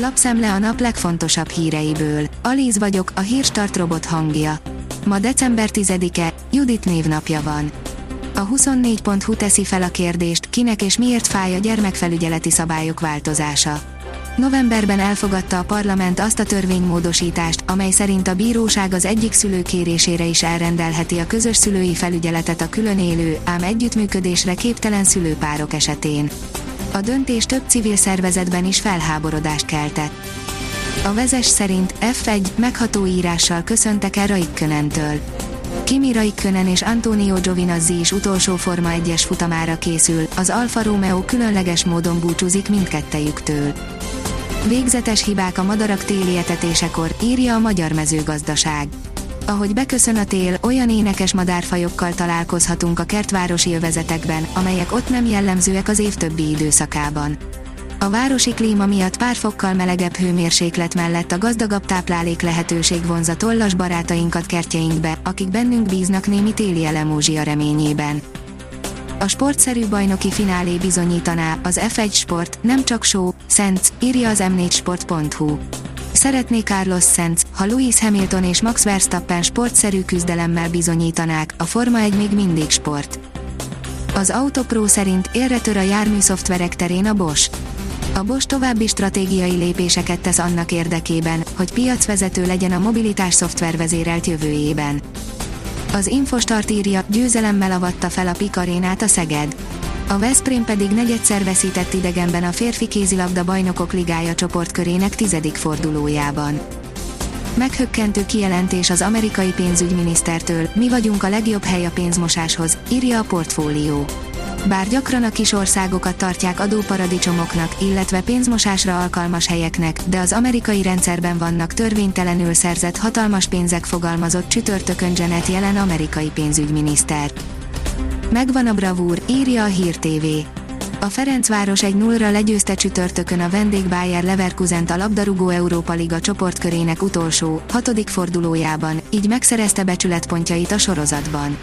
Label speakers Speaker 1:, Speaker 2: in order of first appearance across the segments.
Speaker 1: Lapszemle a nap legfontosabb híreiből. Alíz vagyok, a hírstart robot hangja. Ma december 10-e, Judit névnapja van. A 24.hu teszi fel a kérdést, kinek és miért fáj a gyermekfelügyeleti szabályok változása. Novemberben elfogadta a parlament azt a törvénymódosítást, amely szerint a bíróság az egyik szülő kérésére is elrendelheti a közös szülői felügyeletet a külön élő, ám együttműködésre képtelen szülőpárok esetén. A döntés több civil szervezetben is felháborodást keltett. A vezes szerint F1 megható írással köszöntek el Raikkönentől. Kimi Raikkonen és Antonio Giovinazzi is utolsó Forma 1-es futamára készül, az Alfa Romeo különleges módon búcsúzik mindkettejüktől. Végzetes hibák a madarak téli etetésekor, írja a Magyar Mezőgazdaság. Ahogy beköszön a tél, olyan énekes madárfajokkal találkozhatunk a kertvárosi övezetekben, amelyek ott nem jellemzőek az év többi időszakában. A városi klíma miatt pár fokkal melegebb hőmérséklet mellett a gazdagabb táplálék lehetőség vonza tollas barátainkat kertjeinkbe, akik bennünk bíznak némi téli elemózsia reményében. A sportszerű bajnoki finálé bizonyítaná, az F1 Sport, nem csak show, Szent, írja az m4sport.hu. Szeretné Carlos Sainz, ha Lewis Hamilton és Max Verstappen sportszerű küzdelemmel bizonyítanák, a Forma 1 még mindig sport. Az Autopro szerint élre tör a jármű szoftverek terén a Bosch. A Bosch további stratégiai lépéseket tesz annak érdekében, hogy piacvezető legyen a mobilitás szoftvervezérelt jövőjében. Az Infostart írja, győzelemmel avatta fel a Pikarénát a Szeged. A Veszprém pedig negyedszer veszített idegenben a férfi kézilabda bajnokok ligája csoportkörének tizedik fordulójában. Meghökkentő kijelentés az amerikai pénzügyminisztertől, mi vagyunk a legjobb hely a pénzmosáshoz, írja a portfólió. Bár gyakran a kis országokat tartják adóparadicsomoknak, illetve pénzmosásra alkalmas helyeknek, de az amerikai rendszerben vannak törvénytelenül szerzett hatalmas pénzek fogalmazott csütörtökön Janet jelen amerikai pénzügyminiszter. Megvan a bravúr, írja a Hír TV. A Ferencváros egy nullra legyőzte csütörtökön a vendég Bayer Leverkusent a labdarúgó Európa Liga csoportkörének utolsó, hatodik fordulójában, így megszerezte becsületpontjait a sorozatban.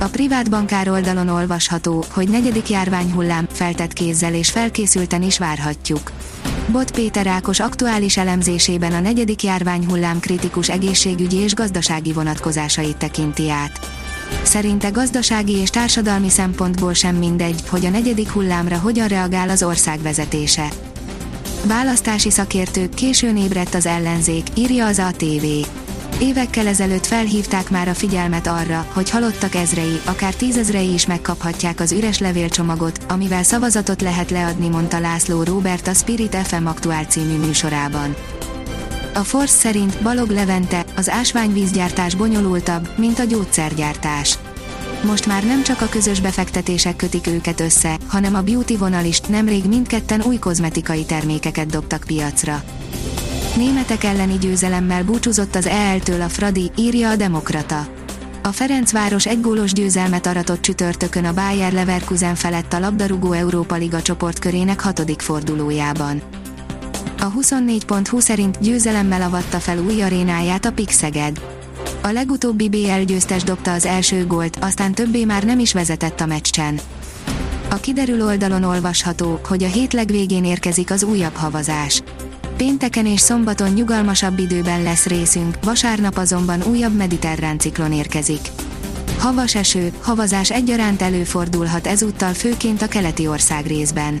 Speaker 1: A privát bankár oldalon olvasható, hogy negyedik járványhullám feltett kézzel és felkészülten is várhatjuk. Bot Péter Ákos aktuális elemzésében a negyedik járványhullám kritikus egészségügyi és gazdasági vonatkozásait tekinti át. Szerinte gazdasági és társadalmi szempontból sem mindegy, hogy a negyedik hullámra hogyan reagál az ország vezetése. Választási szakértők későn ébredt az ellenzék, írja az ATV. Évekkel ezelőtt felhívták már a figyelmet arra, hogy halottak ezrei, akár tízezrei is megkaphatják az üres levélcsomagot, amivel szavazatot lehet leadni, mondta László Róbert a Spirit FM aktuál című műsorában. A Force szerint Balog Levente, az ásványvízgyártás bonyolultabb, mint a gyógyszergyártás. Most már nem csak a közös befektetések kötik őket össze, hanem a beauty vonal is, nemrég mindketten új kozmetikai termékeket dobtak piacra. Németek elleni győzelemmel búcsúzott az EL-től a Fradi, írja a Demokrata. A Ferencváros egy gólos győzelmet aratott csütörtökön a Bayer Leverkusen felett a labdarúgó Európa Liga csoportkörének hatodik fordulójában. A 24.20 szerint győzelemmel avatta fel új arénáját a Pixeged. A legutóbbi BL győztes dobta az első gólt, aztán többé már nem is vezetett a meccsen. A kiderül oldalon olvasható, hogy a hét legvégén érkezik az újabb havazás. Pénteken és szombaton nyugalmasabb időben lesz részünk, vasárnap azonban újabb mediterrán ciklon érkezik. Havas eső, havazás egyaránt előfordulhat ezúttal főként a keleti ország részben.